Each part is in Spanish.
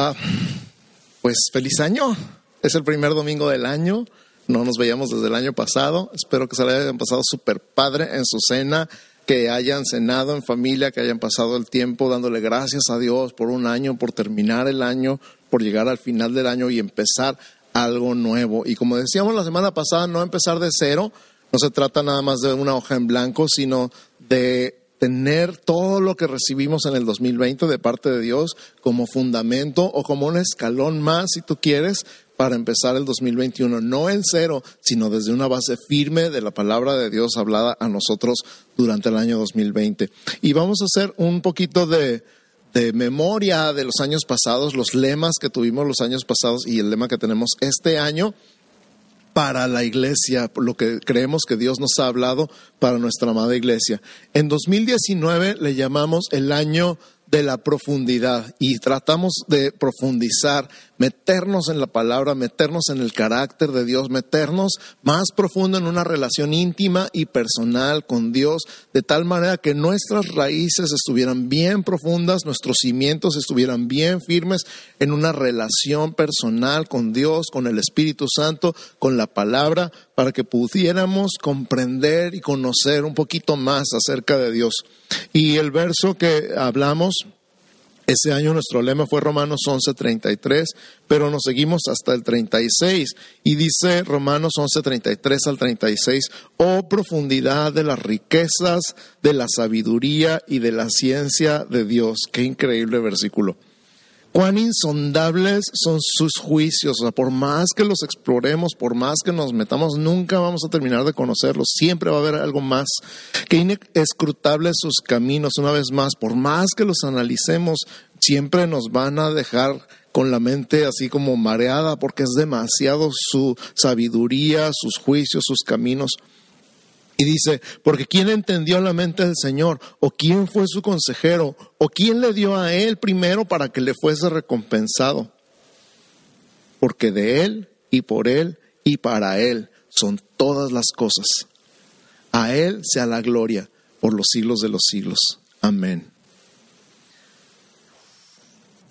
Ah, pues feliz año. Es el primer domingo del año. No nos veíamos desde el año pasado. Espero que se le hayan pasado súper padre en su cena, que hayan cenado en familia, que hayan pasado el tiempo dándole gracias a Dios por un año, por terminar el año, por llegar al final del año y empezar algo nuevo. Y como decíamos la semana pasada, no empezar de cero. No se trata nada más de una hoja en blanco, sino de tener todo lo que recibimos en el 2020 de parte de Dios como fundamento o como un escalón más, si tú quieres, para empezar el 2021, no en cero, sino desde una base firme de la palabra de Dios hablada a nosotros durante el año 2020. Y vamos a hacer un poquito de, de memoria de los años pasados, los lemas que tuvimos los años pasados y el lema que tenemos este año para la iglesia, lo que creemos que Dios nos ha hablado para nuestra amada iglesia. En 2019 le llamamos el año de la profundidad y tratamos de profundizar, meternos en la palabra, meternos en el carácter de Dios, meternos más profundo en una relación íntima y personal con Dios, de tal manera que nuestras raíces estuvieran bien profundas, nuestros cimientos estuvieran bien firmes en una relación personal con Dios, con el Espíritu Santo, con la palabra, para que pudiéramos comprender y conocer un poquito más acerca de Dios. Y el verso que hablamos, ese año nuestro lema fue Romanos 11:33, pero nos seguimos hasta el 36 y dice Romanos 11:33 al 36, oh profundidad de las riquezas, de la sabiduría y de la ciencia de Dios. Qué increíble versículo cuán insondables son sus juicios. O sea, por más que los exploremos, por más que nos metamos, nunca vamos a terminar de conocerlos. Siempre va a haber algo más. Que inescrutables sus caminos, una vez más, por más que los analicemos, siempre nos van a dejar con la mente así como mareada porque es demasiado su sabiduría, sus juicios, sus caminos. Y dice, porque ¿quién entendió la mente del Señor? ¿O quién fue su consejero? ¿O quién le dio a Él primero para que le fuese recompensado? Porque de Él y por Él y para Él son todas las cosas. A Él sea la gloria por los siglos de los siglos. Amén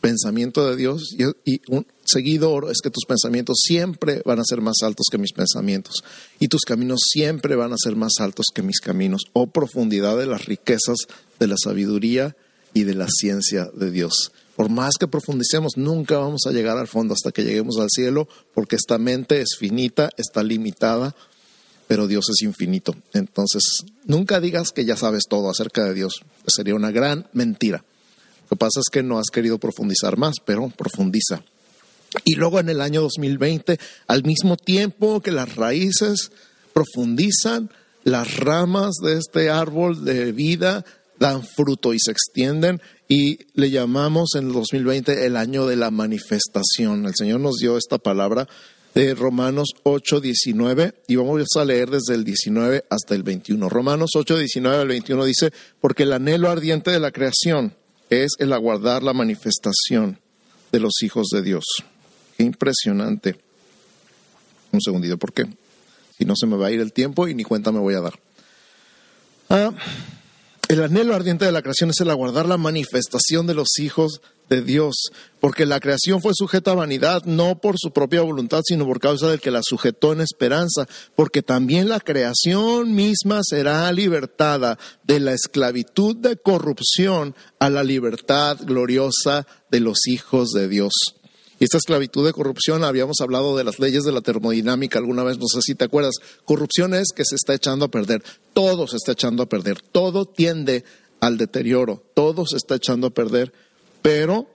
pensamiento de Dios y, un seguidor es que tus pensamientos siempre van a ser más altos que mis pensamientos y tus caminos siempre van a ser más altos que mis caminos. Oh profundidad de las riquezas de la sabiduría y de la ciencia de Dios. Por más que profundicemos, nunca vamos a llegar al fondo hasta que lleguemos al cielo, porque esta mente es finita, está limitada, pero Dios es infinito. Entonces, nunca digas que ya sabes todo acerca de Dios. Sería una gran mentira. Lo que pasa es que no has querido profundizar más, pero profundiza. Y luego en el año 2020, al mismo tiempo que las raíces profundizan, las ramas de este árbol de vida dan fruto y se extienden y le llamamos en el 2020 el año de la manifestación. El Señor nos dio esta palabra de Romanos 8, 19 y vamos a leer desde el 19 hasta el 21. Romanos 8, 19 al 21 dice, porque el anhelo ardiente de la creación es el aguardar la manifestación de los hijos de Dios. Qué impresionante. Un segundito, ¿por qué? Si no se me va a ir el tiempo y ni cuenta me voy a dar. Ah, el anhelo ardiente de la creación es el aguardar la manifestación de los hijos de Dios, porque la creación fue sujeta a vanidad, no por su propia voluntad, sino por causa del que la sujetó en esperanza, porque también la creación misma será libertada de la esclavitud de corrupción a la libertad gloriosa de los hijos de Dios. Y esta esclavitud de corrupción, habíamos hablado de las leyes de la termodinámica alguna vez, no sé si te acuerdas. Corrupción es que se está echando a perder, todo se está echando a perder, todo tiende al deterioro, todo se está echando a perder pero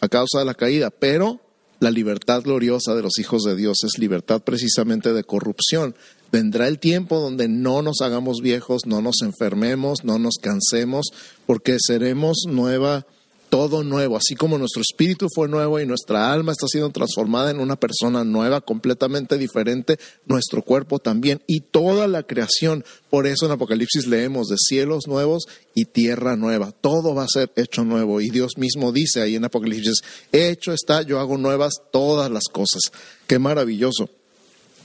a causa de la caída, pero la libertad gloriosa de los hijos de Dios es libertad precisamente de corrupción. Vendrá el tiempo donde no nos hagamos viejos, no nos enfermemos, no nos cansemos, porque seremos nueva todo nuevo, así como nuestro espíritu fue nuevo y nuestra alma está siendo transformada en una persona nueva, completamente diferente, nuestro cuerpo también y toda la creación. Por eso en Apocalipsis leemos de cielos nuevos y tierra nueva. Todo va a ser hecho nuevo y Dios mismo dice ahí en Apocalipsis, hecho está, yo hago nuevas todas las cosas. Qué maravilloso.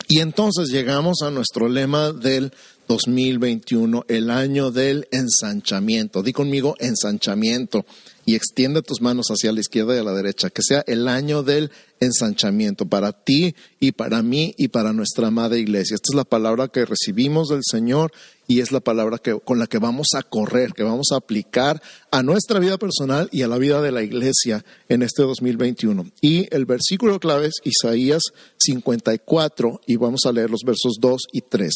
Y entonces llegamos a nuestro lema del 2021, el año del ensanchamiento. Di conmigo ensanchamiento. y extiende tus manos hacia la izquierda y a la derecha, que sea el año del ensanchamiento para ti y para mí y para nuestra amada iglesia. Esta es la palabra que recibimos del Señor y es la palabra que, con la que vamos a correr, que vamos a aplicar a nuestra vida personal y a la vida de la iglesia en este 2021. Y el versículo clave es Isaías 54 y vamos a leer los versos 2 y 3.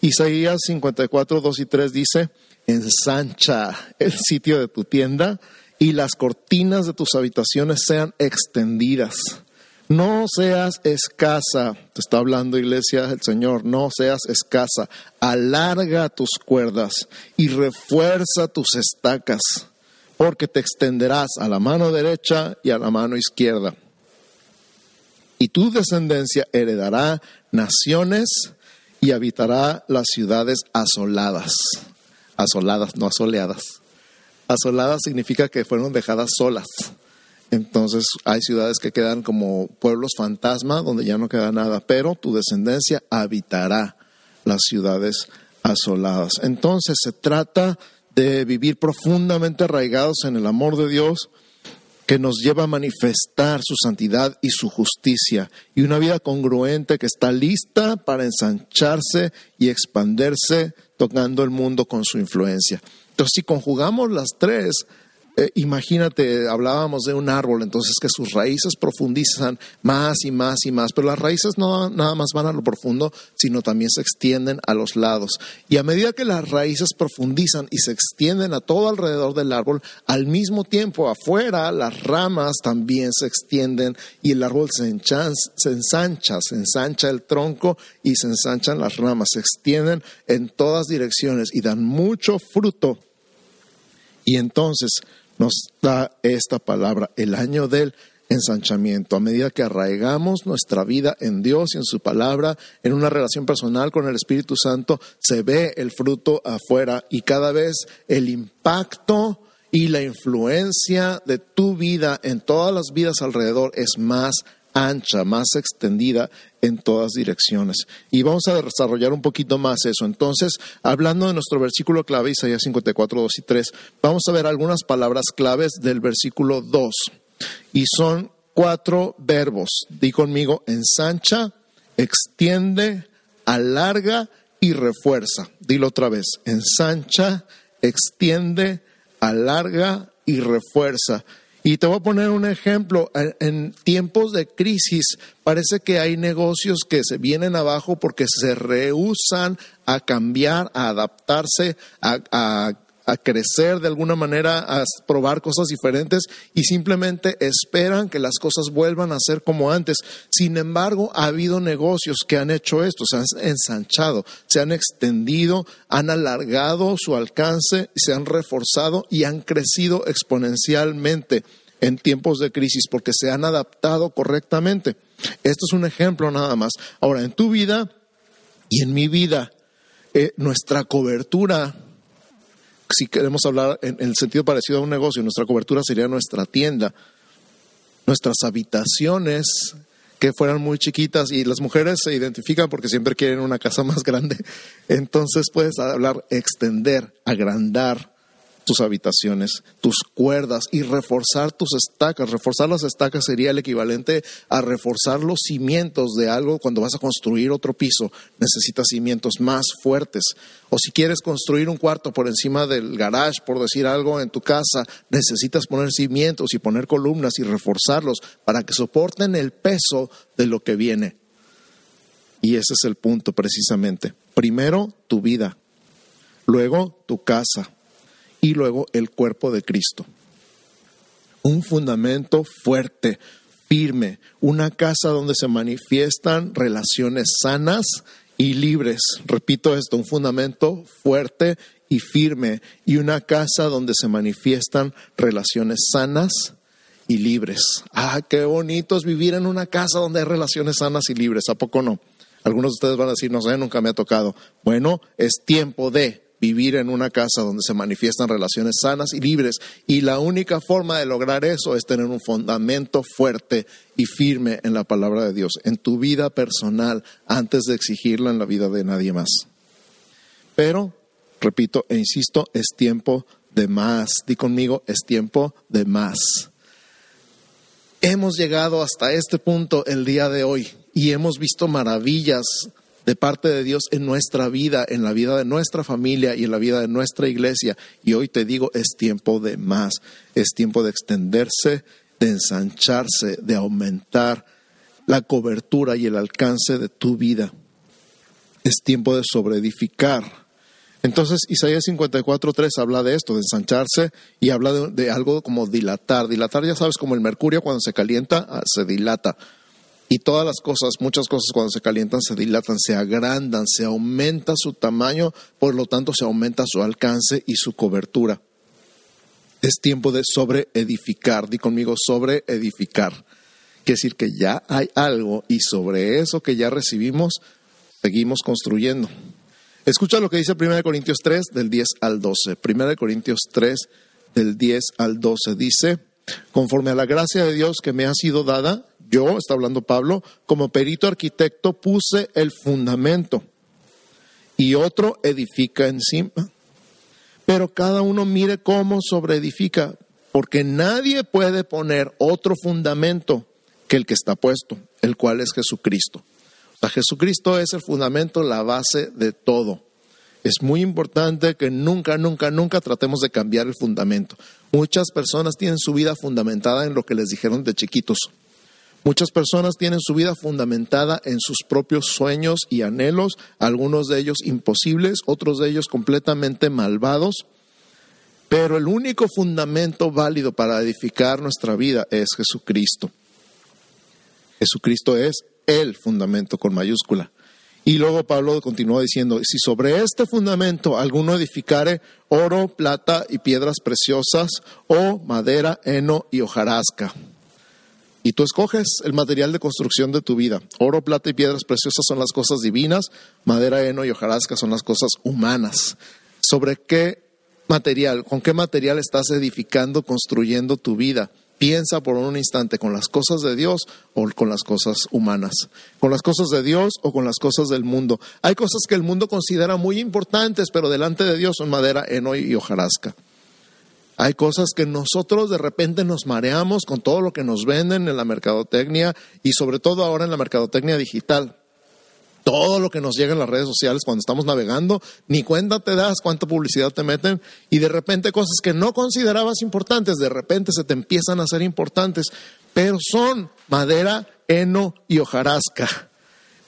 Isaías 54, 2 y 3 dice, ensancha el sitio de tu tienda y las cortinas de tus habitaciones sean extendidas. No seas escasa, te está hablando iglesia el Señor, no seas escasa, alarga tus cuerdas y refuerza tus estacas, porque te extenderás a la mano derecha y a la mano izquierda. Y tu descendencia heredará naciones y habitará las ciudades asoladas, asoladas, no asoleadas Asoladas significa que fueron dejadas solas. Entonces hay ciudades que quedan como pueblos fantasma, donde ya no queda nada, pero tu descendencia habitará las ciudades asoladas. Entonces se trata de vivir profundamente arraigados en el amor de Dios que nos lleva a manifestar su santidad y su justicia, y una vida congruente que está lista para ensancharse y expandirse tocando el mundo con su influencia. Entonces, si conjugamos las tres, eh, imagínate, hablábamos de un árbol, entonces que sus raíces profundizan más y más y más, pero las raíces no nada más van a lo profundo, sino también se extienden a los lados. Y a medida que las raíces profundizan y se extienden a todo alrededor del árbol, al mismo tiempo afuera las ramas también se extienden y el árbol se, se ensancha, se ensancha el tronco y se ensanchan las ramas, se extienden en todas direcciones y dan mucho fruto. Y entonces nos da esta palabra, el año del ensanchamiento. A medida que arraigamos nuestra vida en Dios y en su palabra, en una relación personal con el Espíritu Santo, se ve el fruto afuera y cada vez el impacto y la influencia de tu vida en todas las vidas alrededor es más ancha, más extendida en todas direcciones. Y vamos a desarrollar un poquito más eso. Entonces, hablando de nuestro versículo clave, Isaías 54, 2 y 3, vamos a ver algunas palabras claves del versículo 2. Y son cuatro verbos. Di conmigo, ensancha, extiende, alarga y refuerza. Dilo otra vez, ensancha, extiende, alarga y refuerza. Y te voy a poner un ejemplo. En, tiempos de crisis parece que hay negocios que se vienen abajo porque se rehusan a cambiar, a adaptarse, a a crecer de alguna manera, a probar cosas diferentes y simplemente esperan que las cosas vuelvan a ser como antes. Sin embargo, ha habido negocios que han hecho esto, se han ensanchado, se han extendido, han alargado su alcance, se han reforzado y han crecido exponencialmente en tiempos de crisis porque se han adaptado correctamente. Esto es un ejemplo nada más. Ahora, en tu vida y en mi vida, eh, nuestra cobertura si queremos hablar en, el sentido parecido a un negocio, nuestra cobertura sería nuestra tienda, nuestras habitaciones que fueran muy chiquitas y las mujeres se identifican porque siempre quieren una casa más grande. Entonces puedes hablar extender, agrandar, tus habitaciones, tus cuerdas y reforzar tus estacas. Reforzar las estacas sería el equivalente a reforzar los cimientos de algo cuando vas a construir otro piso. Necesitas cimientos más fuertes. O si quieres construir un cuarto por encima del garage, por decir algo, en tu casa, necesitas poner cimientos y poner columnas y reforzarlos para que soporten el peso de lo que viene. Y ese es el punto precisamente. Primero, tu vida. Luego, tu casa y luego el cuerpo de Cristo. Un fundamento fuerte, firme, una casa donde se manifiestan relaciones sanas y libres. Repito esto, un fundamento fuerte y firme y una casa donde se manifiestan relaciones sanas y libres. Ah, qué bonito es vivir en una casa donde hay relaciones sanas y libres, ¿a poco no? Algunos de ustedes van a decir, no sé, nunca me ha tocado. Bueno, es tiempo de, vivir en una casa donde se manifiestan relaciones sanas y libres. Y la única forma de lograr eso es tener un fundamento fuerte y firme en la palabra de Dios, en tu vida personal, antes de exigirla en la vida de nadie más. Pero, repito e insisto, es tiempo de más. Di conmigo, es tiempo de más. Hemos llegado hasta este punto el día de hoy y hemos visto maravillas de parte de Dios en nuestra vida, en la vida de nuestra familia y en la vida de nuestra iglesia. Y hoy te digo, es tiempo de más, es tiempo de extenderse, de ensancharse, de aumentar la cobertura y el alcance de tu vida. Es tiempo de sobreedificar. Entonces, Isaías 54.3 habla de esto, de ensancharse y habla de, de, algo como dilatar. Dilatar, ya sabes, como el mercurio cuando se calienta, ah, se dilata. Y todas las cosas, muchas cosas cuando se calientan, se dilatan, se agrandan, se aumenta su tamaño, por lo tanto se aumenta su alcance y su cobertura. Es tiempo de sobreedificar. Di conmigo, sobreedificar. Quiere decir que ya hay algo y sobre eso que ya recibimos, seguimos construyendo. Escucha lo que dice 1 Corintios 3 del 10 al 12. 1 Corintios 3 del 10 al 12 dice, conforme a la gracia de Dios que me ha sido dada, yo, está hablando Pablo, como perito arquitecto puse el fundamento y otro edifica encima. Pero cada uno mire cómo sobreedifica, porque nadie puede poner otro fundamento que el que está puesto, el cual es Jesucristo. O sea, Jesucristo es el fundamento, la base de todo. Es muy importante que nunca, nunca, nunca tratemos de cambiar el fundamento. Muchas personas tienen su vida fundamentada en lo que les dijeron de chiquitos. Muchas personas tienen su vida fundamentada en sus propios sueños y anhelos, algunos de ellos imposibles, otros de ellos completamente malvados. Pero el único fundamento válido para edificar nuestra vida es Jesucristo. Jesucristo es el fundamento con mayúscula. Y luego Pablo continúa diciendo, si sobre este fundamento alguno edificare oro, plata y piedras preciosas, o madera, heno y hojarasca. Y tú escoges el material de construcción de tu vida. Oro, plata y piedras preciosas son las cosas divinas, madera, heno y hojarasca son las cosas humanas. ¿Sobre qué material, con qué material estás edificando, construyendo tu vida? Piensa por un instante con las cosas de Dios o con las cosas humanas, con las cosas de Dios o con las cosas del mundo. Hay cosas que el mundo considera muy importantes, pero delante de Dios son madera, heno y hojarasca. Hay cosas que nosotros de repente nos mareamos con todo lo que nos venden en la mercadotecnia y sobre todo ahora en la mercadotecnia digital todo lo que nos llega en las redes sociales cuando estamos navegando, ni cuenta te das cuánta publicidad te meten y de repente cosas que no considerabas importantes, de repente se te empiezan a ser importantes, pero son madera, heno y hojarasca.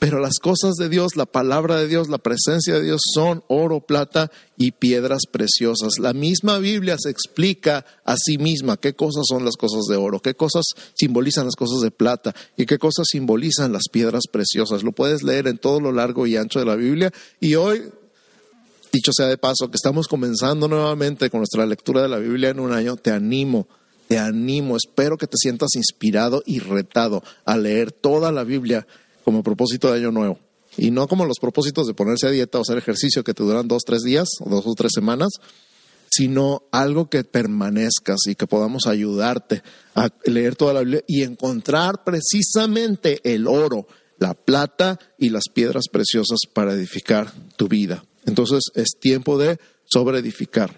Pero las cosas de Dios, la palabra de Dios, la presencia de Dios son oro, plata y piedras preciosas. La misma Biblia se explica a sí misma qué cosas son las cosas de oro, qué cosas simbolizan las cosas de plata y qué cosas simbolizan las piedras preciosas. Lo puedes leer en todo lo largo y ancho de la Biblia. Y hoy, dicho sea de paso, que estamos comenzando nuevamente con nuestra lectura de la Biblia en un año, te animo te animo, espero que te sientas inspirado y retado a leer toda la Biblia como propósito de año nuevo. Y no como los propósitos de ponerse a dieta o hacer ejercicio que te duran dos, tres días o dos o tres semanas, sino algo que permanezcas y que podamos ayudarte a leer toda la Biblia y encontrar precisamente el oro, la plata y las piedras preciosas para edificar tu vida. Entonces es tiempo de sobreedificar.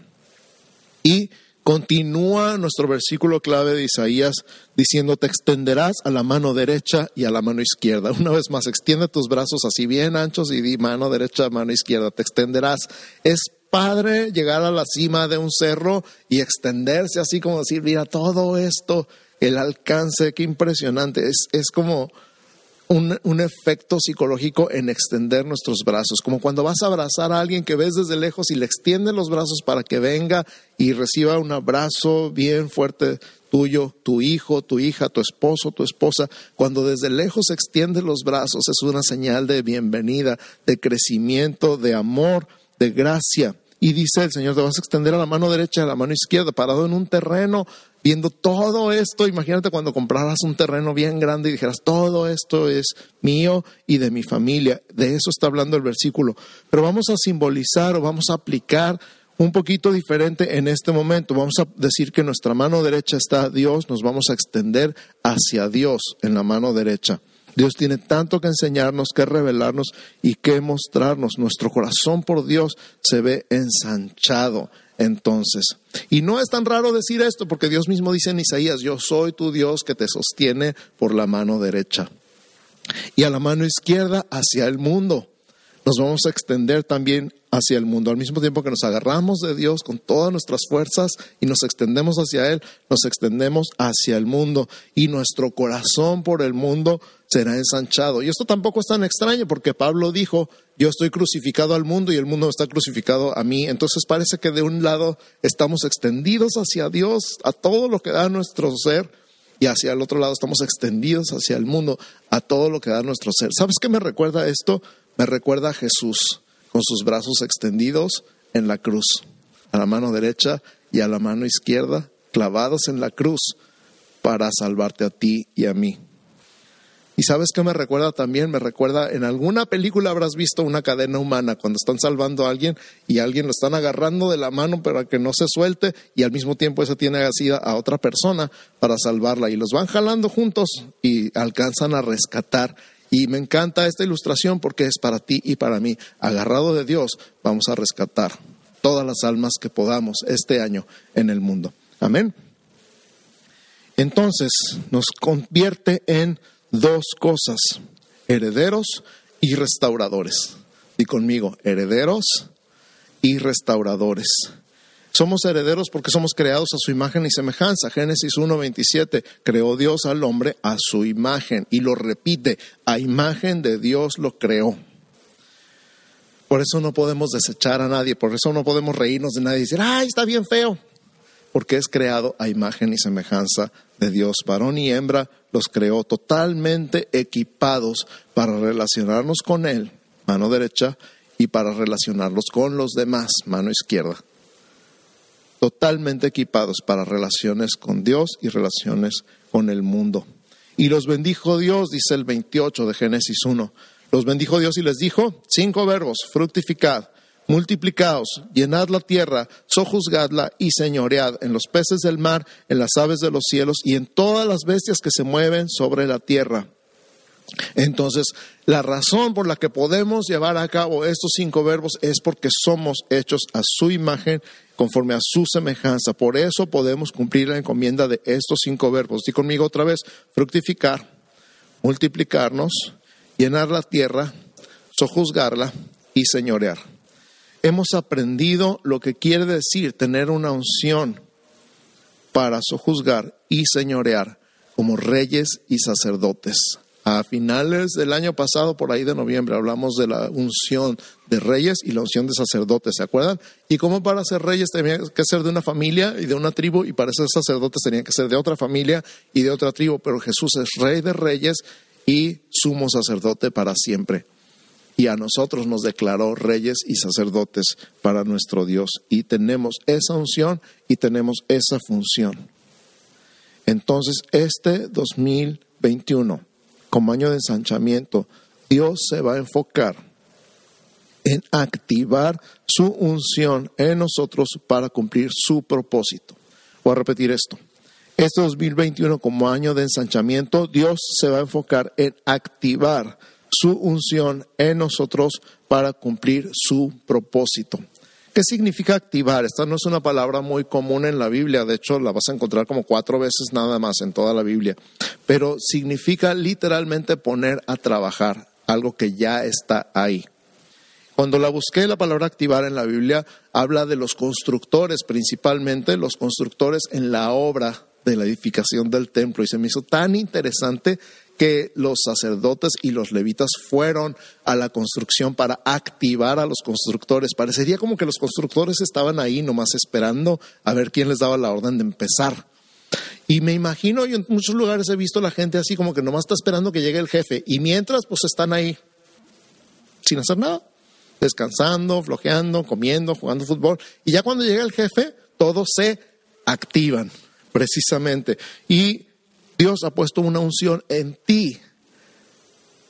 Y Continúa nuestro versículo clave de Isaías diciendo, te extenderás a la mano derecha y a la mano izquierda. Una vez más, extiende tus brazos así bien anchos y di mano derecha, mano izquierda, te extenderás. Es padre llegar a la cima de un cerro y extenderse así como decir, mira, todo esto, el alcance, qué impresionante. Es, es como un, efecto psicológico en extender nuestros brazos, como cuando vas a abrazar a alguien que ves desde lejos y le extiende los brazos para que venga y reciba un abrazo bien fuerte tuyo, tu hijo, tu hija, tu esposo, tu esposa. Cuando desde lejos extiende los brazos es una señal de bienvenida, de crecimiento, de amor, de gracia. Y dice el Señor, te vas a extender a la mano derecha, a la mano izquierda, parado en un terreno viendo todo esto, imagínate cuando compraras un terreno bien grande y dijeras, todo esto es mío y de mi familia. De eso está hablando el versículo. Pero vamos a simbolizar o vamos a aplicar un poquito diferente en este momento. Vamos a decir que nuestra mano derecha está Dios, nos vamos a extender hacia Dios en la mano derecha. Dios tiene tanto que enseñarnos, que revelarnos y que mostrarnos. Nuestro corazón por Dios se ve ensanchado entonces. Y no es tan raro decir esto porque Dios mismo dice en Isaías, yo soy tu Dios que te sostiene por la mano derecha y a la mano izquierda hacia el mundo. Nos vamos a extender también hacia el mundo. Al mismo tiempo que nos agarramos de Dios con todas nuestras fuerzas y nos extendemos hacia Él, nos extendemos hacia el mundo y nuestro corazón por el mundo será ensanchado. Y esto tampoco es tan extraño porque Pablo dijo, yo estoy crucificado al mundo y el mundo está crucificado a mí. Entonces parece que de un lado estamos extendidos hacia Dios, a todo lo que da nuestro ser, y hacia el otro lado estamos extendidos hacia el mundo, a todo lo que da nuestro ser. ¿Sabes qué me recuerda esto? Me recuerda a Jesús con sus brazos extendidos en la cruz, a la mano derecha y a la mano izquierda, clavados en la cruz para salvarte a ti y a mí. Y sabes qué me recuerda también, me recuerda en alguna película habrás visto una cadena humana cuando están salvando a alguien y alguien lo están agarrando de la mano para que no se suelte y al mismo tiempo eso tiene asida a otra persona para salvarla y los van jalando juntos y alcanzan a rescatar. Y me encanta esta ilustración porque es para ti y para mí. Agarrado de Dios vamos a rescatar todas las almas que podamos este año en el mundo. Amén. Entonces nos convierte en dos cosas, herederos y restauradores. Y conmigo, herederos y restauradores. Somos herederos porque somos creados a su imagen y semejanza. Génesis 1.27, creó Dios al hombre a su imagen y lo repite, a imagen de Dios lo creó. Por eso no podemos desechar a nadie, por eso no podemos reírnos de nadie y decir, ay, está bien feo, porque es creado a imagen y semejanza de Dios. Varón y hembra los creó totalmente equipados para relacionarnos con Él, mano derecha, y para relacionarlos con los demás, mano izquierda. Totalmente equipados para relaciones con Dios y relaciones con el mundo. Y los bendijo Dios, dice el 28 de Génesis 1. Los bendijo Dios y les dijo, cinco verbos, fructificad, multiplicaos, llenad la tierra, sojuzgadla y señoread en los peces del mar, en las aves de los cielos y en todas las bestias que se mueven sobre la tierra. Entonces, la razón por la que podemos llevar a cabo estos cinco verbos es porque somos hechos a su imagen, conforme a su semejanza. Por eso podemos cumplir la encomienda de estos cinco verbos. Di conmigo otra vez, fructificar, multiplicarnos, llenar la tierra, sojuzgarla y señorear hemos aprendido lo que quiere decir tener una unción para sojuzgar y señorear como reyes y sacerdotes. A finales del año pasado, por ahí de noviembre, hablamos de la unción de reyes y la unción de sacerdotes, ¿se acuerdan? Y como para ser reyes tenían que ser de una familia y de una tribu, y para ser sacerdotes tenían que ser de otra familia y de otra tribu, pero Jesús es rey de reyes y sumo sacerdote para siempre y a nosotros nos declaró reyes y sacerdotes para nuestro Dios. Y tenemos esa unción y tenemos esa función. Entonces, este 2021, como año de ensanchamiento, Dios se va a enfocar en activar su unción en nosotros para cumplir su propósito. Voy a repetir esto. Este 2021 como año de ensanchamiento, Dios se va a enfocar en activar su unción en nosotros para cumplir su propósito. ¿Qué significa activar? Esta no es una palabra muy común en la Biblia, de hecho la vas a encontrar como cuatro veces nada más en toda la Biblia, pero significa literalmente poner a trabajar algo que ya está ahí. Cuando la busqué, la palabra activar en la Biblia habla de los constructores, principalmente los constructores en la obra de la edificación del templo, y se me hizo tan interesante que los sacerdotes y los levitas fueron a la construcción para activar a los constructores. Parecería como que los constructores estaban ahí nomás esperando a ver quién les daba la orden de empezar. Y me imagino, yo en muchos lugares he visto a la gente así como que nomás está esperando que llegue el jefe. Y mientras, pues están ahí sin hacer nada, descansando, flojeando, comiendo, jugando fútbol. Y ya cuando llega el jefe, todos se activan, precisamente. Y Dios ha puesto una unción en ti.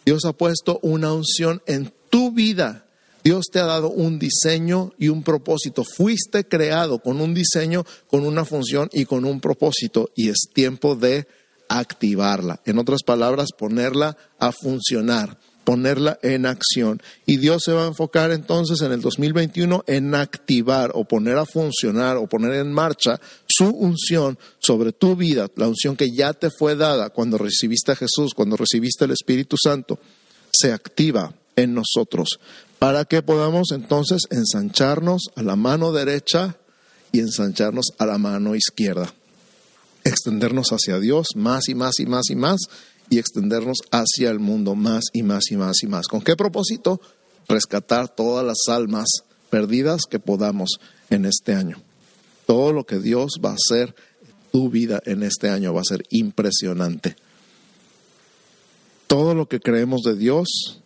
Dios ha puesto una unción en tu vida. Dios te ha dado un diseño y un propósito. Fuiste creado con un diseño, con una función y con un propósito. Y es tiempo de activarla. En otras palabras, ponerla a funcionar. Ponerla en acción. Y Dios se va a enfocar entonces en el 2021 en activar o poner a funcionar o poner en marcha su unción sobre tu vida, la unción que ya te fue dada cuando recibiste a Jesús, cuando recibiste el Espíritu Santo, se activa en nosotros para que podamos entonces ensancharnos a la mano derecha y ensancharnos a la mano izquierda. Extendernos hacia Dios más y más y más y más y extendernos hacia el mundo más y más y más y más. ¿Con qué propósito? Rescatar todas las almas perdidas que podamos en este año. Todo lo que Dios va a hacer en tu vida en este año va a ser impresionante. Todo lo que creemos de Dios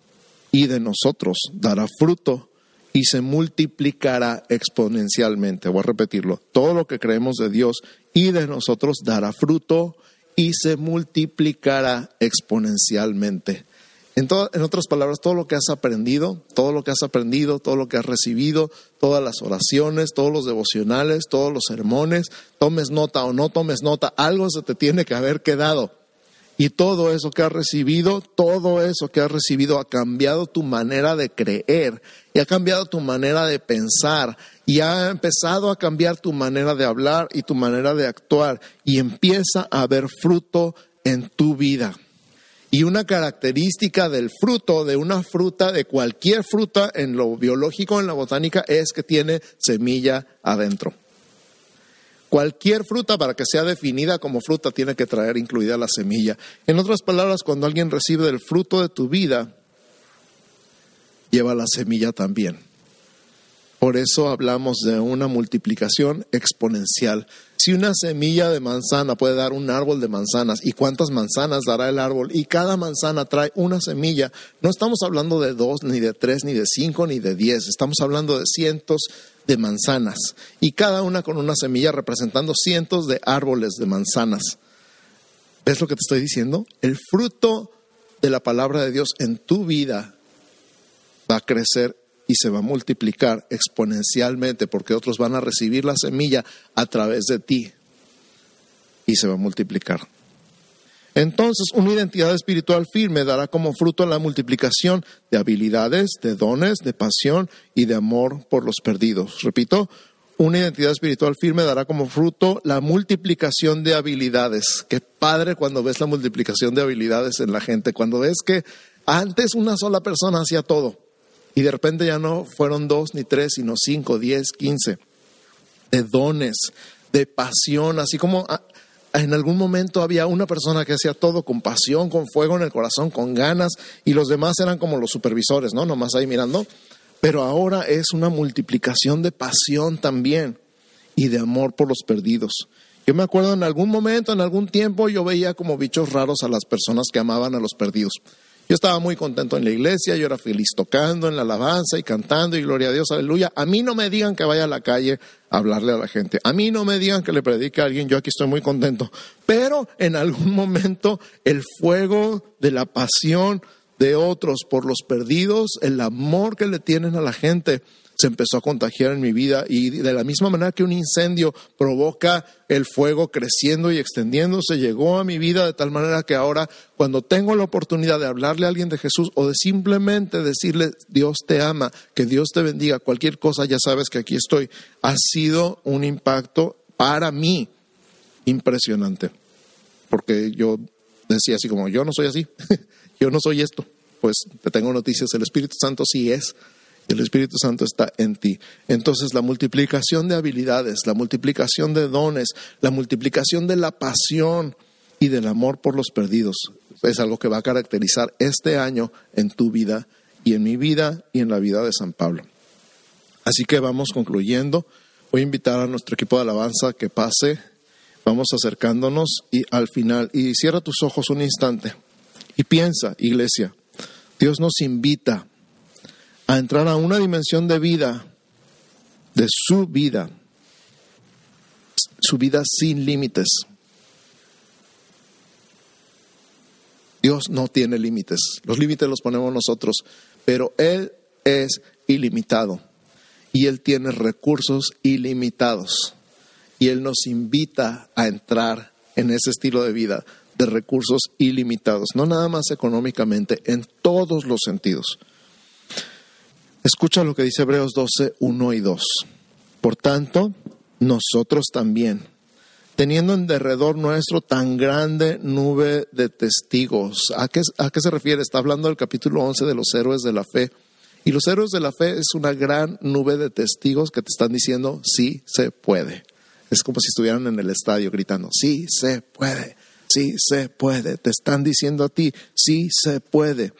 y de nosotros dará fruto y se multiplicará exponencialmente. Voy a repetirlo. Todo lo que creemos de Dios y de nosotros dará fruto y se multiplicará exponencialmente. En, en, otras palabras, todo lo que has aprendido, todo lo que has aprendido, todo lo que has recibido, todas las oraciones, todos los devocionales, todos los sermones, tomes nota o no tomes nota, algo se te tiene que haber quedado. Y todo eso que has recibido, todo eso que has recibido ha cambiado tu manera de creer y ha cambiado tu manera de pensar y ha empezado a cambiar tu manera de hablar y tu manera de actuar y empieza a haber fruto en tu vida. Y una característica del fruto, de una fruta, de cualquier fruta en lo biológico, en la botánica, es que tiene semilla adentro. Cualquier fruta para que sea definida como fruta tiene que traer incluida la semilla. En otras palabras, cuando alguien recibe el fruto de tu vida, lleva la semilla también. Por eso hablamos de una multiplicación exponencial. Si una semilla de manzana puede dar un árbol de manzanas, ¿y cuántas manzanas dará el árbol? Y cada manzana trae una semilla. No estamos hablando de dos, ni de tres, ni de cinco, ni de diez. Estamos hablando de cientos de manzanas y cada una con una semilla representando cientos de árboles de manzanas. ¿Ves lo que te estoy diciendo? El fruto de la palabra de Dios en tu vida va a crecer y se va a multiplicar exponencialmente porque otros van a recibir la semilla a través de ti y se va a multiplicar. Entonces, una identidad espiritual firme dará como fruto la multiplicación de habilidades, de dones, de pasión y de amor por los perdidos. Repito, una identidad espiritual firme dará como fruto la multiplicación de habilidades. Qué padre cuando ves la multiplicación de habilidades en la gente, cuando ves que antes una sola persona hacía todo y de repente ya no fueron dos ni tres, sino cinco, diez, quince, de dones, de pasión, así como en algún momento había una persona que hacía todo con pasión, con fuego en el corazón, con ganas, y los demás eran como los supervisores, ¿no? Nomás ahí mirando. Pero ahora es una multiplicación de pasión también y de amor por los perdidos. Yo me acuerdo en algún momento, en algún tiempo, yo veía como bichos raros a las personas que amaban a los perdidos. Yo estaba muy contento en la iglesia, yo era feliz tocando en la alabanza y cantando y gloria a Dios, aleluya. A mí no me digan que vaya a la calle a hablarle a la gente. A mí no me digan que le predique a alguien, yo aquí estoy muy contento. Pero en algún momento el fuego de la pasión de otros por los perdidos, el amor que le tienen a la gente, se empezó a contagiar en mi vida y de la misma manera que un incendio provoca el fuego creciendo y extendiéndose, llegó a mi vida de tal manera que ahora cuando tengo la oportunidad de hablarle a alguien de Jesús o de simplemente decirle Dios te ama, que Dios te bendiga, cualquier cosa, ya sabes que aquí estoy, ha sido un impacto para mí impresionante. Porque yo decía así como, yo no soy así, yo no soy esto. Pues te tengo noticias, el Espíritu Santo sí es el Espíritu Santo está en ti. Entonces la multiplicación de habilidades, la multiplicación de dones, la multiplicación de la pasión y del amor por los perdidos es algo que va a caracterizar este año en tu vida y en mi vida y en la vida de San Pablo. Así que vamos concluyendo. Voy a invitar a nuestro equipo de alabanza que pase. Vamos acercándonos y al final, y cierra tus ojos un instante y piensa, iglesia, Dios nos invita a entrar a una dimensión de vida, de su vida, su vida sin límites. Dios no tiene límites, los límites los ponemos nosotros, pero Él es ilimitado y Él tiene recursos ilimitados y Él nos invita a entrar en ese estilo de vida de recursos ilimitados, no nada más económicamente, en todos los sentidos. Escucha lo que dice Hebreos 12, 1 y 2. Por tanto, nosotros también, teniendo en derredor nuestro tan grande nube de testigos. ¿A qué, ¿A qué se refiere? Está hablando del capítulo 11 de los héroes de la fe. Y los héroes de la fe es una gran nube de testigos que te están diciendo, sí se puede. Es como si estuvieran en el estadio gritando, sí se puede, sí se puede. Te están diciendo a ti, sí se puede.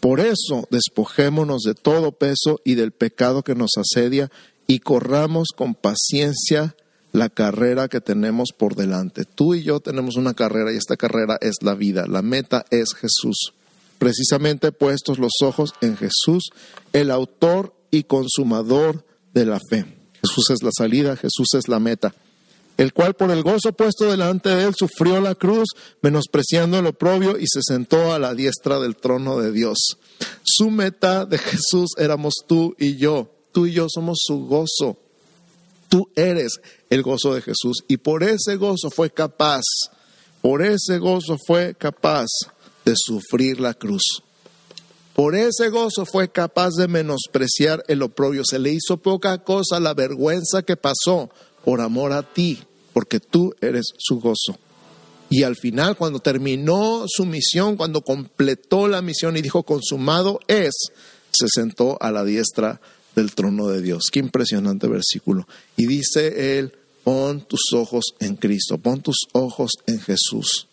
Por eso despojémonos de todo peso y del pecado que nos asedia y corramos con paciencia la carrera que tenemos por delante. Tú y yo tenemos una carrera y esta carrera es la vida. La meta es Jesús. Precisamente puestos los ojos en Jesús, el autor y consumador de la fe. Jesús es la salida, Jesús es la meta el cual por el gozo puesto delante de él sufrió la cruz, menospreciando el oprobio y se sentó a la diestra del trono de Dios. Su meta de Jesús éramos tú y yo. Tú y yo somos su gozo. Tú eres el gozo de Jesús y por ese gozo fue capaz, por ese gozo fue capaz de sufrir la cruz. Por ese gozo fue capaz de menospreciar el oprobio. Se le hizo poca cosa la vergüenza que pasó por amor a ti porque tú eres su gozo. Y al final, cuando terminó su misión, cuando completó la misión y dijo, consumado es, se sentó a la diestra del trono de Dios. Qué impresionante versículo. Y dice él, pon tus ojos en Cristo, pon tus ojos en Jesús.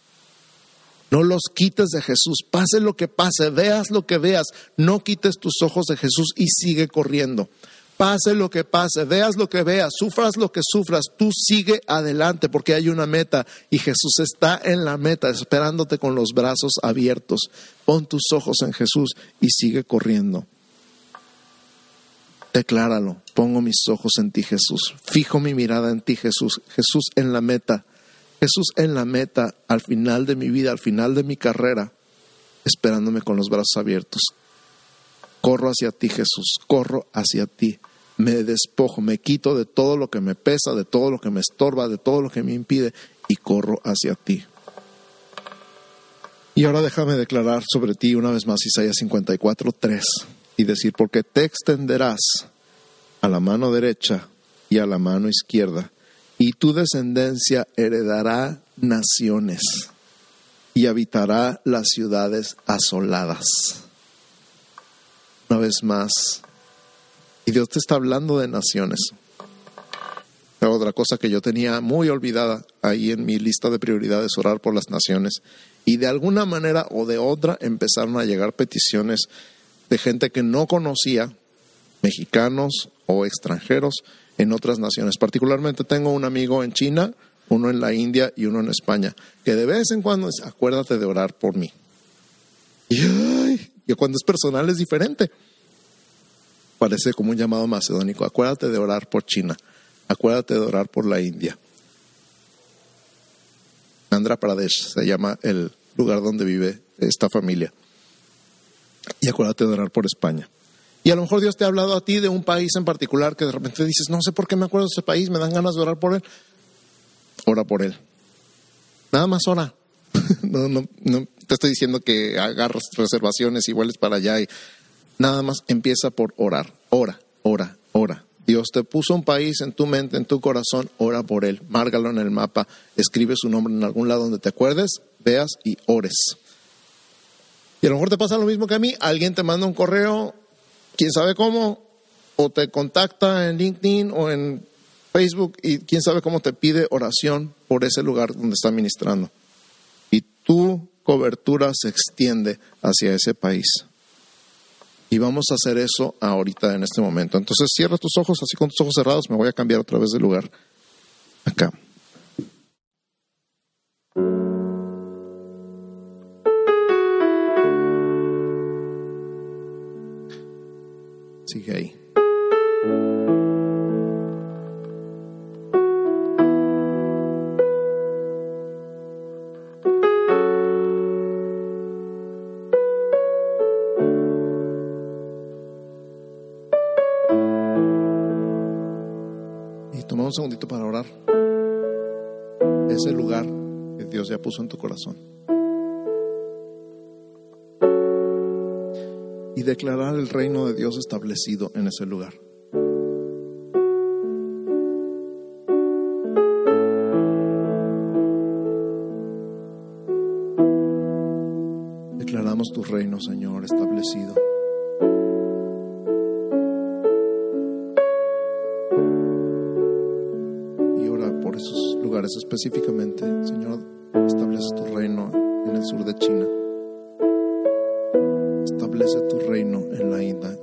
No los quites de Jesús, pase lo que pase, veas lo que veas, no quites tus ojos de Jesús y sigue corriendo. Pase lo que pase, veas lo que veas, sufras lo que sufras, tú sigue adelante porque hay una meta y Jesús está en la meta esperándote con los brazos abiertos. Pon tus ojos en Jesús y sigue corriendo. Decláralo, pongo mis ojos en ti Jesús, fijo mi mirada en ti Jesús, Jesús en la meta, Jesús en la meta al final de mi vida, al final de mi carrera, esperándome con los brazos abiertos. Corro hacia ti Jesús, corro hacia ti me despojo, me quito de todo lo que me pesa, de todo lo que me estorba, de todo lo que me impide y corro hacia ti. Y ahora déjame declarar sobre ti una vez más Isaías 54, 3 y decir, porque te extenderás a la mano derecha y a la mano izquierda, y tu descendencia heredará naciones y habitará las ciudades asoladas. Una vez más, y Dios te está hablando de naciones. Otra cosa que yo tenía muy olvidada ahí en mi lista de prioridades, orar por las naciones. Y de alguna manera o de otra empezaron a llegar peticiones de gente que no conocía, mexicanos o extranjeros en otras naciones. Particularmente tengo un amigo en China, uno en la India y uno en España, que de vez en cuando dice, acuérdate de orar por mí. Y, y cuando es personal es diferente parece como un llamado macedónico. Acuérdate de orar por China, acuérdate de orar por la India. Andhra Pradesh se llama el lugar donde vive esta familia. Y acuérdate de orar por España. Y a lo mejor Dios te ha hablado a ti de un país en particular que de repente dices, no sé por qué me acuerdo de ese país, me dan ganas de orar por él. Ora por él. Nada más ora. no, no, no te estoy diciendo que agarras reservaciones iguales para allá y Nada más empieza por orar. Ora, ora, ora. Dios te puso un país en tu mente, en tu corazón, ora por él. Márgalo en el mapa, escribe su nombre en algún lado donde te acuerdes, veas y ores. Y a lo mejor te pasa lo mismo que a mí. Alguien te manda un correo, quién sabe cómo, o te contacta en LinkedIn o en Facebook y quién sabe cómo te pide oración por ese lugar donde está ministrando. Y tu cobertura se extiende hacia ese país. Y vamos a hacer eso ahorita en este momento. Entonces cierra tus ojos, así con tus ojos cerrados, me voy a cambiar otra vez de lugar. Acá. Sigue ahí. puso en tu corazón. Y declarar el reino de Dios establecido en ese lugar. Declaramos tu reino, Señor, establecido. Y ora por esos lugares específicamente, Señor, establece tu reino en el sur de China. Establece tu reino en la India,